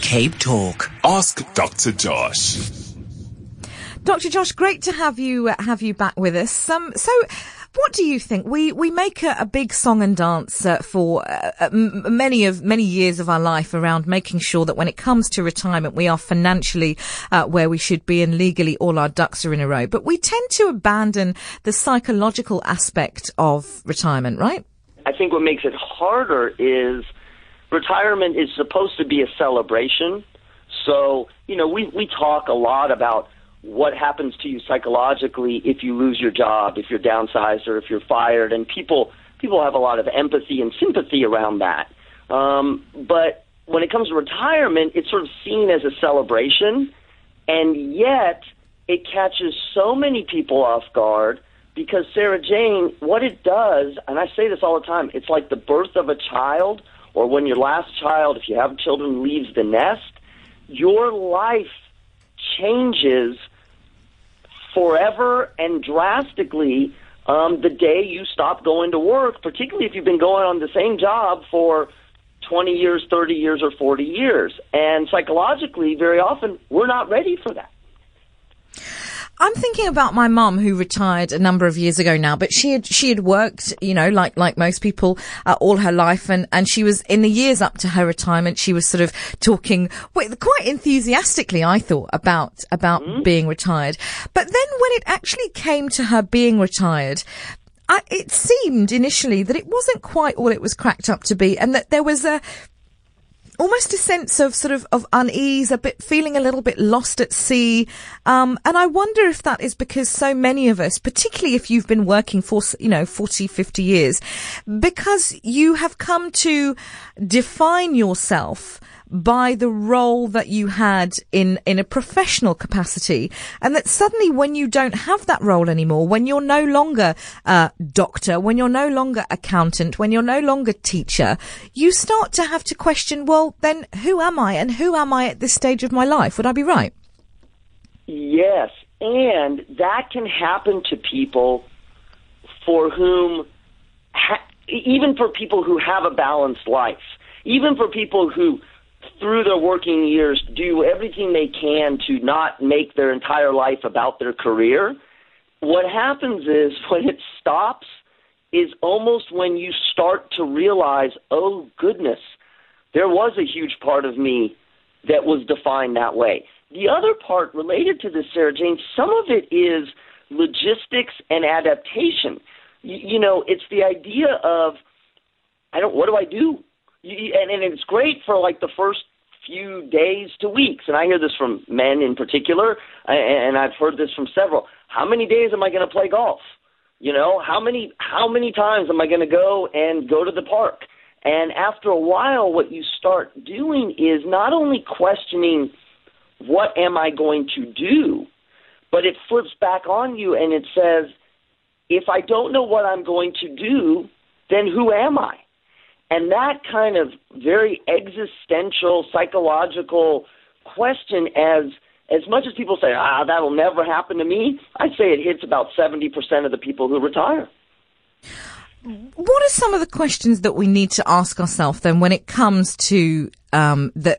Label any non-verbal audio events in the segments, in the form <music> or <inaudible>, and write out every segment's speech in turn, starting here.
Cape Talk. Ask Dr. Josh. Dr. Josh, great to have you uh, have you back with us. Um, so, what do you think? We we make a, a big song and dance uh, for uh, m- many of many years of our life around making sure that when it comes to retirement, we are financially uh, where we should be and legally all our ducks are in a row. But we tend to abandon the psychological aspect of retirement, right? I think what makes it harder is retirement is supposed to be a celebration. So, you know, we, we talk a lot about what happens to you psychologically if you lose your job, if you're downsized, or if you're fired. And people, people have a lot of empathy and sympathy around that. Um, but when it comes to retirement, it's sort of seen as a celebration. And yet, it catches so many people off guard because Sara-Jayne, what it does, and I say this all the time, it's like the birth of a child or when your last child, if you have children, leaves the nest, your life changes forever and drastically um, the day you stop going to work, particularly if you've been going on the same job for 20 years, 30 years, or 40 years. And psychologically, very often, we're not ready for that. I'm thinking about my mum who retired a number of years ago now, but she had she had worked, you know, like like most people, uh, all her life, and and she was in the years up to her retirement, she was sort of talking quite enthusiastically, I thought, about about mm-hmm. being retired. But then when it actually came to her being retired, I, it seemed initially that it wasn't quite all it was cracked up to be, and that there was a almost a sense of sort of, of unease, a bit feeling a little bit lost at sea. Um, and I wonder if that is because so many of us, particularly if you've been working for, you know, 40, 50 years, because you have come to define yourself by the role that you had in, in a professional capacity. And that suddenly when you don't have that role anymore, when you're no longer a doctor, when you're no longer accountant, when you're no longer teacher, you start to have to question, well, then who am I and who am I at this stage of my life? Would I be right? Yes. And that can happen to people for whom, ha- even for people who have a balanced life, even for people who through their working years do everything they can to not make their entire life about their career, what happens is <laughs> when it stops is almost when you start to realize, oh goodness, there was a huge part of me that was defined that way. The other part related to this, Sara-Jayne, some of it is logistics and adaptation. You, you know, it's the idea of, I don't, what do I do? And, and it's great for like the first few days to weeks. And I hear this from men in particular, and I've heard this from several. How many days am I going to play golf? You know, how many how many times am I going to go and go to the park? And after a while, what you start doing is not only questioning what am I going to do, but it flips back on you and it says, if I don't know what I'm going to do, then who am I? And that kind of very existential, psychological question, as as much as people say, ah, that'll never happen to me, I'd say it hits about 70% of the people who retire. What are some of the questions that we need to ask ourselves then when it comes to um, the,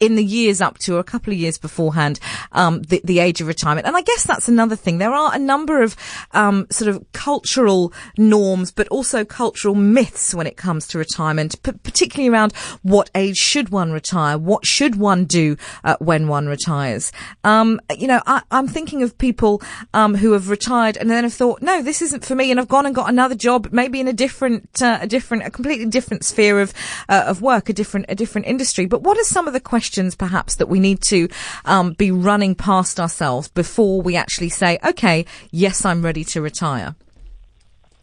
in the years up to or a couple of years beforehand, um, the, the, age of retirement. And I guess that's another thing. There are a number of um, sort of cultural norms, but also cultural myths when it comes to retirement, p- particularly around what age should one retire, what should one do uh, when one retires. Um, you know, I, am thinking of people um, who have retired and then have thought, no, this isn't for me, and I've gone and got another job, maybe in a different, uh, a different, a completely different sphere of uh, of work, a different, a different industry industry. But what are some of the questions perhaps that we need to um, be running past ourselves before we actually say, okay, yes, I'm ready to retire?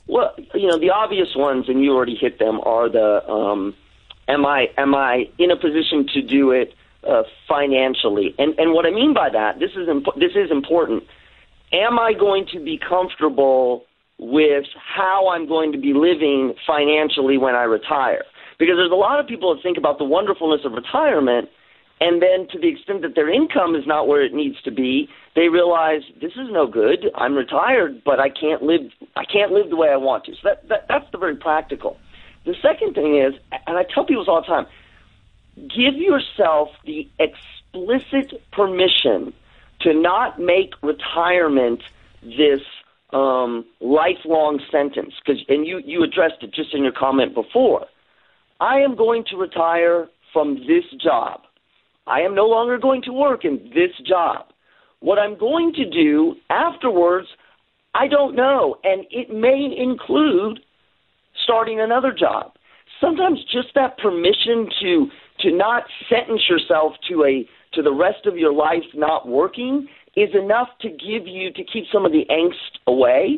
Well, you know, the obvious ones, and you already hit them, are the um, am I am I in a position to do it uh, financially? And and what I mean by that, this is imp- this is important. Am I going to be comfortable with how I'm going to be living financially when I retire? Because there's a lot of people that think about the wonderfulness of retirement, and then to the extent that their income is not where it needs to be, they realize this is no good. I'm retired, but I can't live. I can't live the way I want to. So that, that that's the very practical. The second thing is, and I tell people all the time, give yourself the explicit permission to not make retirement this um, lifelong sentence. Because and you you addressed it just in your comment before. I am going to retire from this job. I am no longer going to work in this job. What I'm going to do afterwards, I don't know, and it may include starting another job. Sometimes just that permission to to not sentence yourself to a to the rest of your life not working is enough to give you to keep some of the angst away.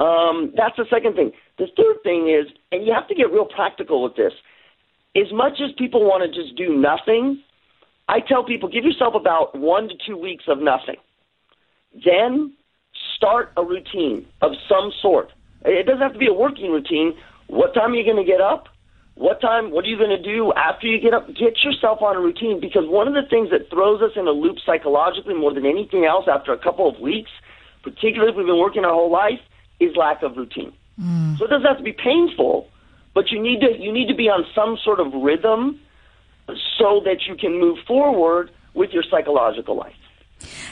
Um, that's the second thing. The third thing is, and you have to get real practical with this. As much as people want to just do nothing, I tell people give yourself about one to two weeks of nothing. Then start a routine of some sort. It doesn't have to be a working routine. What time are you going to get up? What time? What are you going to do after you get up? Get yourself on a routine because one of the things that throws us in a loop psychologically more than anything else after a couple of weeks, particularly if we've been working our whole life, is lack of routine. Mm. So it doesn't have to be painful, but you need to you need to be on some sort of rhythm so that you can move forward with your psychological life.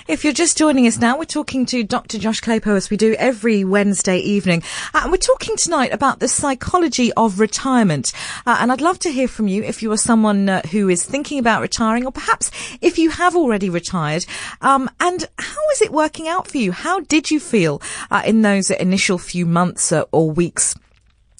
If you're just joining us now, we're talking to Dr. Josh Klapow as we do every Wednesday evening. Uh, and we're talking tonight about the psychology of retirement. Uh, and I'd love to hear from you if you are someone uh, who is thinking about retiring or perhaps if you have already retired. Um, and how is it working out for you? How did you feel uh, in those initial few months uh, or weeks?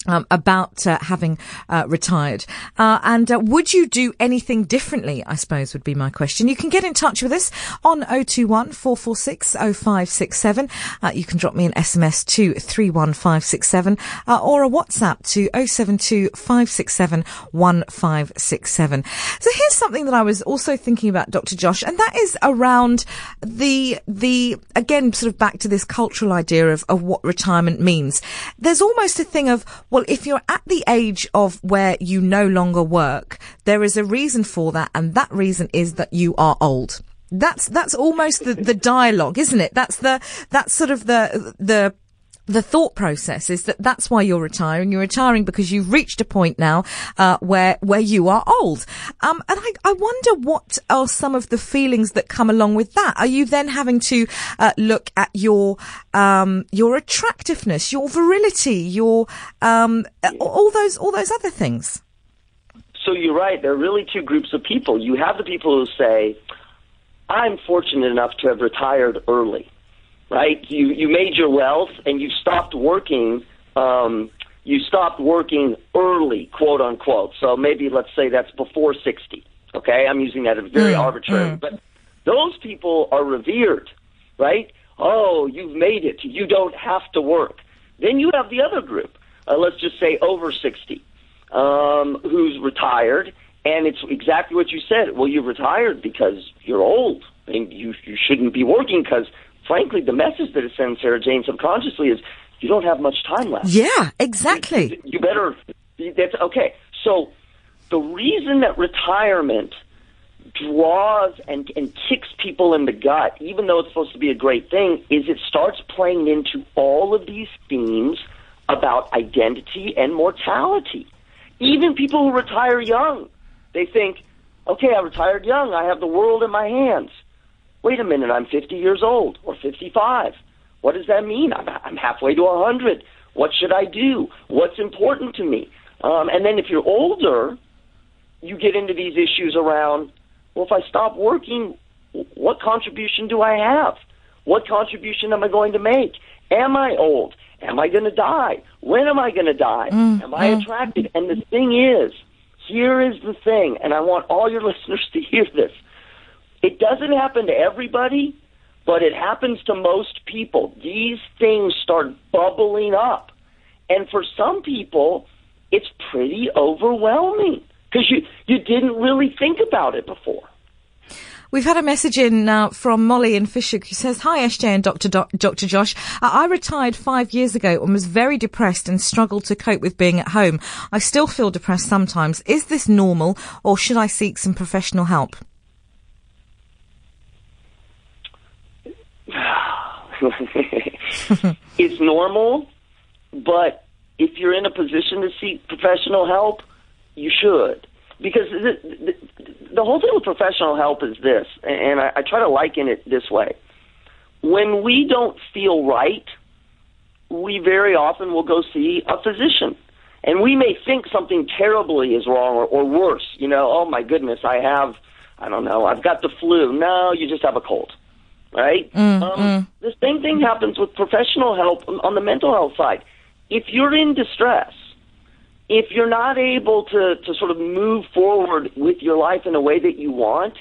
Um, about uh, having uh, retired. Uh, and uh, would you do anything differently? I suppose would be my question. You can get in touch with us on 021 446 0567. Uh, you can drop me an SMS to 31567 uh, or a WhatsApp to 072 567 1567. So here's something that I was also thinking about, Dr. Josh, and that is around the, the, again, sort of back to this cultural idea of, of what retirement means. There's almost a thing of, well, if you're at the age of where you no longer work, there is a reason for that, and that reason is that you are old. That's that's almost the, the dialogue, isn't it? That's the that's sort of the the the thought process is that that's why you're retiring. You're retiring because you've reached a point now uh, where where you are old. Um, and I, I wonder what are some of the feelings that come along with that. Are you then having to uh, look at your um, your attractiveness, your virility, your um, all those all those other things? So you're right. There are really two groups of people. You have the people who say, "I'm fortunate enough to have retired early." Right? You you made your wealth and you stopped working. Um, you stopped working early, quote unquote. So maybe let's say that's before sixty. Okay, I'm using that as very mm, arbitrary, mm. but those people are revered, right? Oh, you've made it. You don't have to work. Then you have the other group. Uh, let's just say over sixty, um, who's retired, and it's exactly what you said. Well, you've retired because you're old, and you you shouldn't be working because frankly, the message that it sends Sara-Jayne subconsciously is you don't have much time left. Yeah, exactly. You, you better. That's okay. So the reason that retirement draws and, and kicks people in the gut, even though it's supposed to be a great thing, is it starts playing into all of these themes about identity and mortality. Even people who retire young, they think, okay, I retired young, I have the world in my hands wait a minute, I'm 50 years old or 55. What does that mean? I'm, I'm halfway to 100. What should I do? What's important to me? Um, and then if you're older, you get into these issues around, well, if I stop working, what contribution do I have? What contribution am I going to make? Am I old? Am I going to die? When am I going to die? Mm, am I mm. attracted? And the thing is, here is the thing, and I want all your <laughs> listeners to hear this. It doesn't happen to everybody, but it happens to most people. These things start bubbling up. And for some people, it's pretty overwhelming because you, you didn't really think about it before. We've had a message in uh, from Molly in Fish Hoek who says, Hi, SJ and Dr. Do- Dr. Josh. Uh, I retired five years ago and was very depressed and struggled to cope with being at home. I still feel depressed sometimes. Is this normal or should I seek some professional help? <laughs> it's normal, but if you're in a position to seek professional help, you should. because the, the, the whole thing with professional help is this, and I, I try to liken it this way. When we don't feel right, we very often will go see a physician. And we may think something terribly is wrong or, or worse. You know, oh my goodness, I have, I don't know, I've got the flu. No, you just have a cold. Right? Mm, um, mm. The same thing happens with professional help on the mental health side. If you're in distress, if you're not able to, to sort of move forward with your life in a way that you want,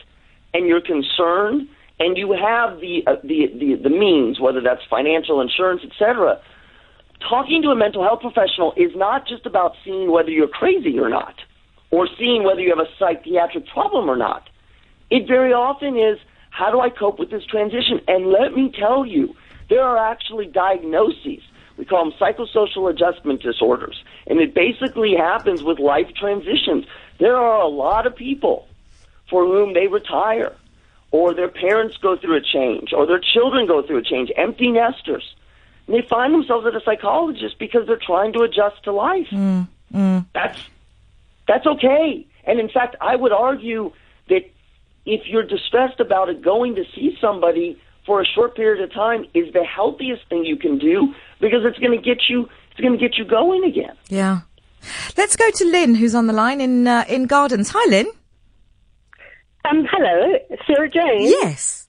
and you're concerned, and you have the uh, the, the the means, whether that's financial, insurance, etc. Talking to a mental health professional is not just about seeing whether you're crazy or not, or seeing whether you have a psychiatric problem or not. It very often is how do I cope with this transition? And let me tell you, there are actually diagnoses. We call them psychosocial adjustment disorders. And it basically happens with life transitions. There are a lot of people for whom they retire, or their parents go through a change, or their children go through a change, empty nesters. And they find themselves at a psychologist because they're trying to adjust to life. Mm, mm. That's that's okay. And in fact, I would argue that if you're distressed about it, going to see somebody for a short period of time is the healthiest thing you can do because it's going to get you it's going to get you going again. Yeah. Let's go to Lynn, who's on the line in uh, in Gardens. Hi, Lynn. Um, hello, Sara-Jayne. Yes.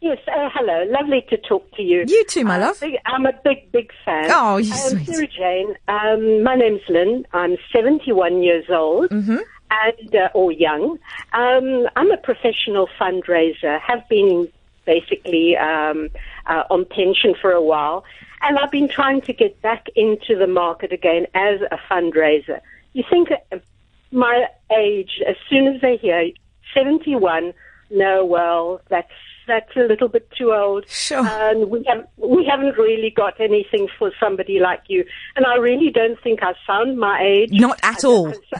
Yes, uh, hello. Lovely to talk to you. You too, my I'm love. big- I'm a big, big fan. Oh, you um, sweet. Sara-Jayne, um, my name's Lynn. I'm 71 years old. Mm-hmm. And, uh, or young. Um, I'm a professional fundraiser, have been basically um, uh, on pension for a while, and I've been trying to get back into the market again as a fundraiser. You think uh, my age, as soon as they hear 71, no, well, that's that's a little bit too old. Sure. And we have we haven't really got anything for somebody like you. And I really don't think I sound my age. Not at all. <laughs>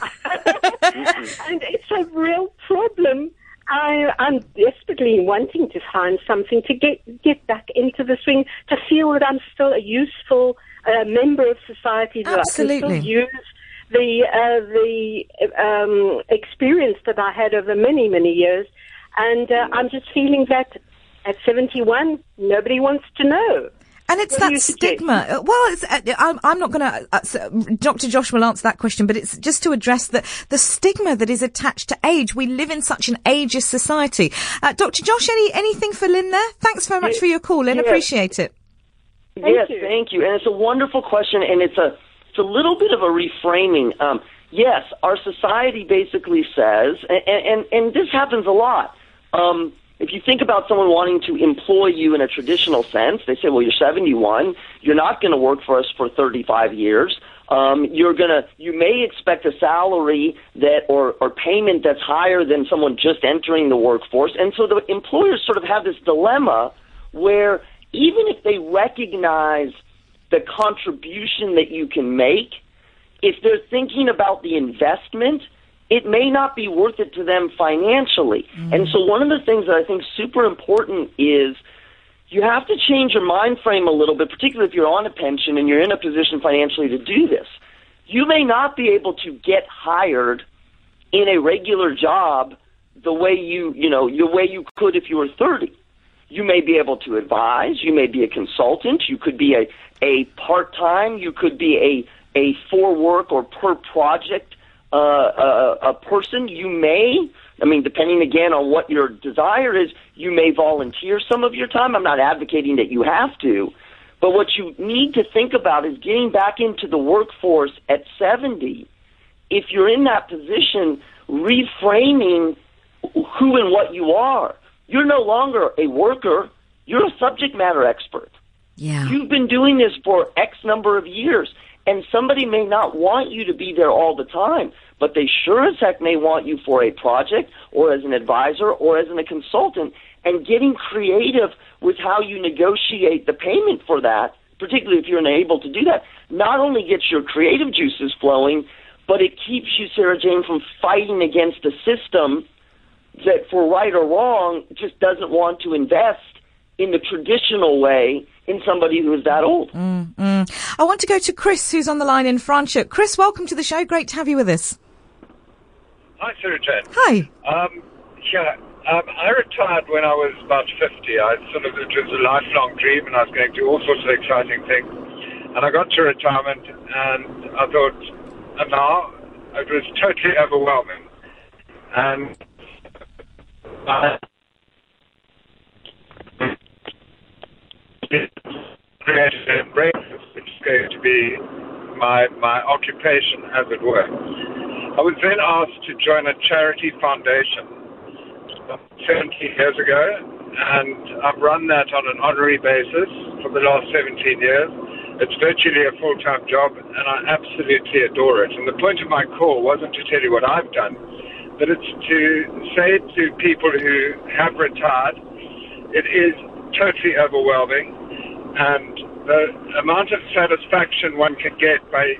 and it's a real problem. I, I'm desperately wanting to find something to get get back into the swing, to feel that I'm still a useful uh, member of society. That I Absolutely. can still use the uh, the um, experience that I had over many many years, and uh, I'm just feeling that at 71, nobody wants to know. And it's What that you suggest? stigma. Uh, Well, it's, uh, I'm, I'm not going to. Uh, s- Dr. Josh will answer that question, but it's just to address the the stigma that is attached to age. We live in such an ageist society. Uh, Dr. Josh, any anything for Lynn there? Thanks very much for your call, Lynn. Yes. Appreciate it. Thank yes, you. thank you. And it's a wonderful question, and it's a it's a little bit of a reframing. Um, yes, our society basically says, and, and and this happens a lot. Um, if you think about someone wanting to employ you in a traditional sense, they say, "Well, you're 71. You're not going to work for us for 35 years." Um, you're gonna, you may expect a salary that or, or payment that's higher than someone just entering the workforce, and so the employers sort of have this dilemma where even if they recognize the contribution that you can make, if they're thinking about the investment, it may not be worth it to them financially. Mm. And so one of the things that I think is super important is you have to change your mind frame a little bit, particularly if you're on a pension and you're in a position financially to do this. You may not be able to get hired in a regular job the way you, you know, the way you could if you were 30. You may be able to advise. You may be a consultant. You could be a, a part time. You could be a, a for work or per project uh, a, a person. You may, I mean, depending again on what your desire is, you may volunteer some of your time. I'm not advocating that you have to. But what you need to think about is getting back into the workforce at 70. If you're in that position, reframing who and what you are. You're no longer a worker, you're a subject matter expert. Yeah. You've been doing this for X number of years, and somebody may not want you to be there all the time, but they sure as heck may want you for a project or as an advisor or as a consultant, and getting creative with how you negotiate the payment for that, particularly if you're unable to do that, not only gets your creative juices flowing, but it keeps you, Sara-Jayne, from fighting against a system that, for right or wrong, just doesn't want to invest in the traditional way in somebody who is that old. Mm, mm. I want to go to Chris, who's on the line in Franschhoek. Chris, welcome to the show. Great to have you with us. Hi, Sara-Jayne. Hi. Um, yeah, um, I retired when I was about 50. I sort of, it was a lifelong dream and I was going to do all sorts of exciting things. And I got to retirement and I thought, and now it was totally overwhelming. And I breakfast, which is going to be my, my occupation, as it were. I was then asked to join a charity foundation 17 years ago, and I've run that on an honorary basis for the last 17 years. It's virtually a full-time job, and I absolutely adore it. And the point of my call wasn't to tell you what I've done, but it's to say to people who have retired, it is totally overwhelming, and the amount of satisfaction one can get by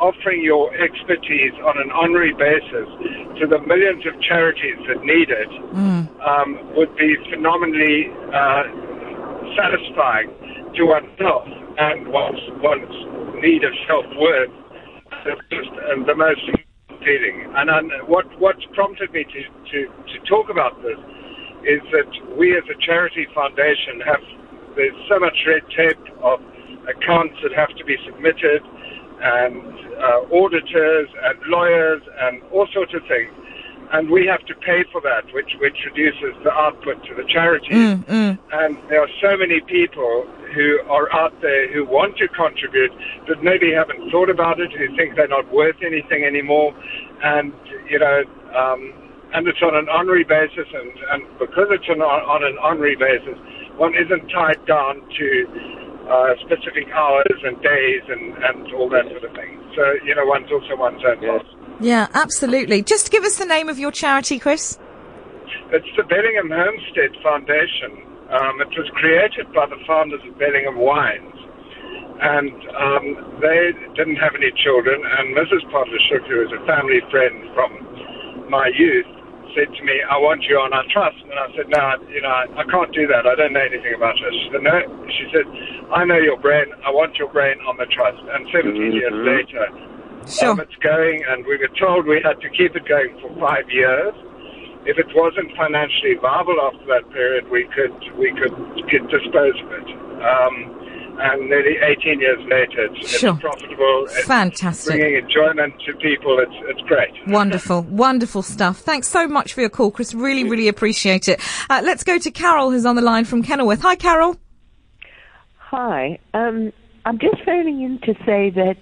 offering your expertise on an honorary basis to the millions of charities that need it um, would be phenomenally uh, satisfying to oneself and one's, one's need of self-worth and the most feeling. And um, what what's prompted me to, to, to talk about this is that we as a charity foundation have there's so much red tape of accounts that have to be submitted and uh, auditors and lawyers and all sorts of things. And we have to pay for that, which, which reduces the output to the charities. And there are so many people who are out there who want to contribute, but maybe haven't thought about it, who think they're not worth anything anymore. And, you know, um, and it's on an honorary basis, and, and because it's on, on an honorary basis, one isn't tied down to uh, specific hours and days and, and all that sort of thing. So, you know, one's also one's own boss. Yeah, absolutely. Just give us the name of your charity, Chris. It's the Bellingham Homestead Foundation. Um, it was created by the founders of Bellingham Wines. And um, they didn't have any children, and Mrs. Podlashuk, who is a family friend from my youth, said to me, I want you on our trust. And I said, no, you know, I, I can't do that. I don't know anything about it. She said, no. She said, I know your brain. I want your brain on the trust. And 17 years later, Sure. um, it's going, and we were told we had to keep it going for five years. If it wasn't financially viable after that period, we could we could, could dispose of it. Um, and nearly 18 years later, it's, Sure. it's profitable. It's Fantastic. bringing enjoyment to people. It's it's great. Wonderful, wonderful stuff. Thanks so much for your call, Chris. Really, really appreciate it. Uh, let's go to Carol, who's on the line from Kenilworth. Hi, Carol. Hi. Um, I'm just phoning in to say that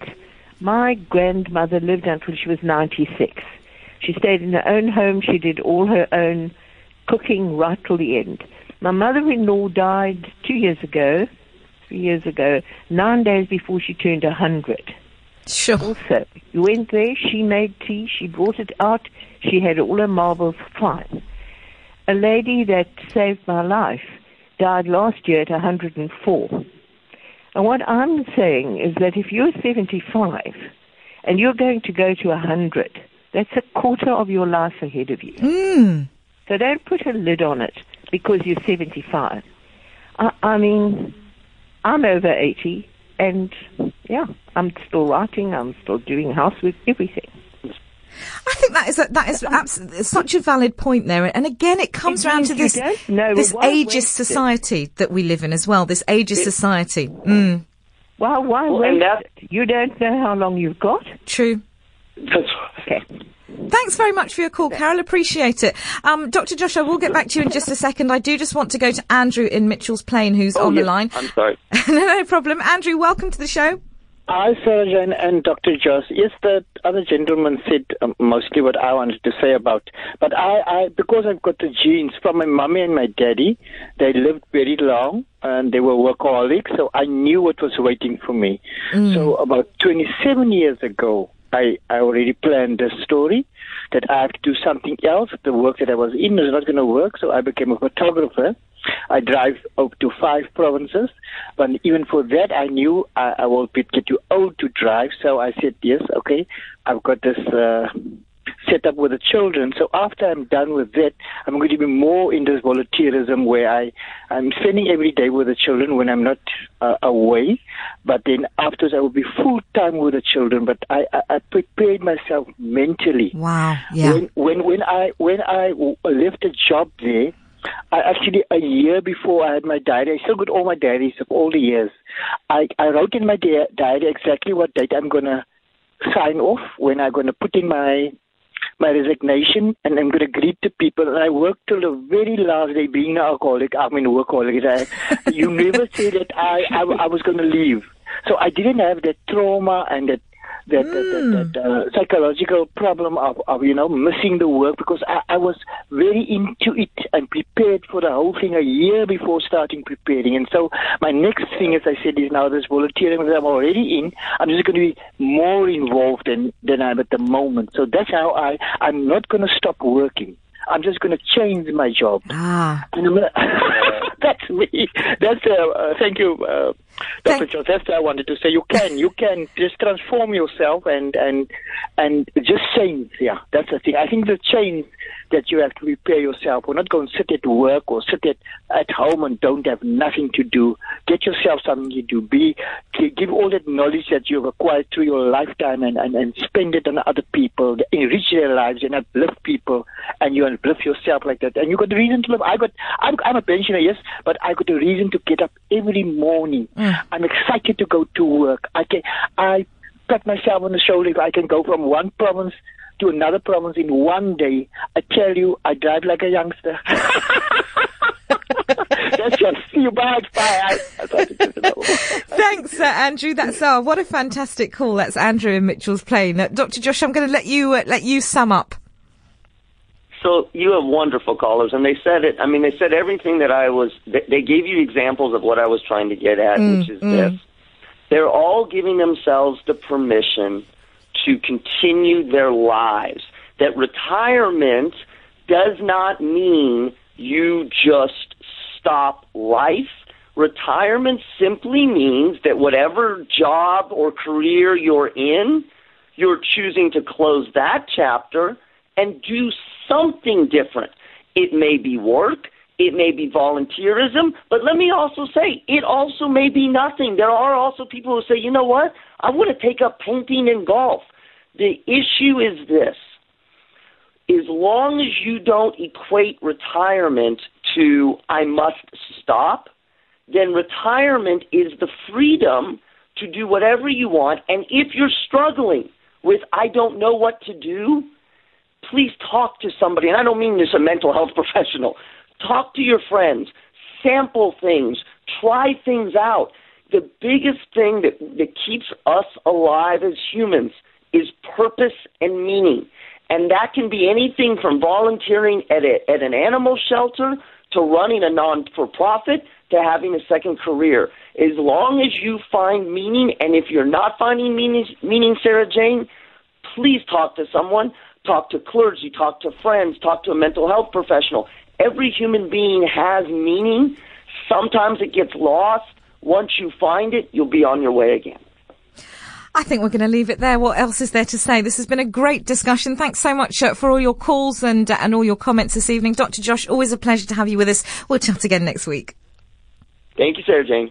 my grandmother lived until she was 96. She stayed in her own home. She did all her own cooking right till the end. My mother-in-law died two years ago, three years ago, nine days before she turned 100. Sure. Also, you went there, she made tea, she brought it out, she had all her marbles fine. A lady that saved my life died last year at 104. And what I'm saying is that if you're 75 and you're going to go to 100, that's a quarter of your life ahead of you. Mm. So don't put a lid on it because you're 75. I, I mean, I'm over 80 and yeah, I'm still writing, I'm still doing housework, everything. I think that is a, that is absolutely such a valid point there, and again, it comes It round to this you don't this what ageist wasted. society that we live in as well. This ageist society. Mm, Why, why Well, wait? that- You don't know how long you've got? true. That's Okay. Thanks very much for your call, Carol. Appreciate it. Um, Dr. Josh, I will get back to you in just a second. I do just want to go to Andrew in Mitchell's Plain, who's Oh, on the line. I'm sorry. <laughs> no, no problem. Andrew, welcome to the show. Hi, Sara-Jayne and Dr. Joss. Yes, the other gentleman said um, mostly what I wanted to say about, but I, I, because I've got the genes from my mommy and my daddy, they lived very long and they were workaholics, so I knew what was waiting for me. So about 27 years ago, I, I already planned a story that I have to do something else. The work that I was in was not going to work, so I became a photographer. I drive up to five provinces, but even for that, I knew I, I will be, get too old to drive. So I said, yes, okay, I've got this uh, set up with the children. So after I'm done with that, I'm going to be more in this volunteerism where I I'm spending every day with the children when I'm not uh, away. But then afterwards, I will be full time with the children. But I, I, I prepared myself mentally. Wow. Yeah. When when when I when I left a job there. I actually a year before I had my diary, I still got all my diaries of all the years. I, I wrote in my di- diary exactly what date I'm gonna sign off, when I'm gonna put in my my resignation, and I'm gonna greet the people. And I worked till the very last day, being an alcoholic. I mean, workaholic. I, you never say that I, I I was gonna leave. So I didn't have that trauma and that that, that, that, that uh, psychological problem of, of you know missing the work because I, I was very into it and prepared for the whole thing a year before starting preparing. And so my next thing, as I said, is now this volunteering that I'm already in. I'm just going to be more involved than than I'm at the moment. So that's how I I'm not going to stop working. I'm just going to change my job. Ah. And I'm gonna, <laughs> that's me. That's uh, uh, thank you, uh, Dr. Thank- what I wanted to say. You can, you can just transform yourself and and and just change. Yeah, that's the thing. I think the change that you have to prepare yourself. We're not going to sit at work or sit at at home and don't have nothing to do. Get yourself something to do. Be give all that knowledge that you've acquired through your lifetime and, and, and spend it on other people, enrich their lives and uplift people, and you uplift yourself like that. And you got the reason to live. I got I'm I'm a pensioner, yes, but I got the reason to get up every morning. Mm. I'm excited to go to work. I can I pat myself on the shoulder if I can go from one province to another province in one day. I tell you, I drive like a youngster. <laughs> That's just you. Is. Thanks, uh, Andrew. That's uh, what a fantastic call. That's Andrew in Mitchell's Plain. Uh, Dr. Josh, I'm going to let you uh, let you sum up. So you have wonderful callers, and they said it. I mean, they said everything that I was. They, they gave you examples of what I was trying to get at, which is mm, this: they're all giving themselves the permission to continue their lives. That retirement does not mean you just stop life. Retirement simply means that whatever job or career you're in, you're choosing to close that chapter and do something different. It may be work, it may be volunteerism, but let me also say, it also may be nothing. There are also people who say, you know what, I want to take up painting and golf. The issue is this as long as you don't equate retirement to I must stop, then retirement is the freedom to do whatever you want. And if you're struggling with I don't know what to do, please talk to somebody. And I don't mean just a mental health <laughs> professional. Talk to your friends, sample things, try things out. The biggest thing that, that keeps us alive as humans is purpose and meaning. And that can be anything from volunteering at, a, at an animal shelter to running a non for profit to having a second career. As long as you find meaning, and if you're not finding meaning, meaning Sara-Jayne, please talk to someone. Talk to clergy, talk to friends, talk to a mental health professional. Every human being has meaning. Sometimes it gets lost. Once you find it, you'll be on your way again. I think we're going to leave it there. What else is there to say? This has been a great discussion. Thanks so much uh, for all your calls and uh, and all your comments this evening, Dr. Josh. Always a pleasure to have you with us. We'll chat again next week. Thank you, Sara-Jayne.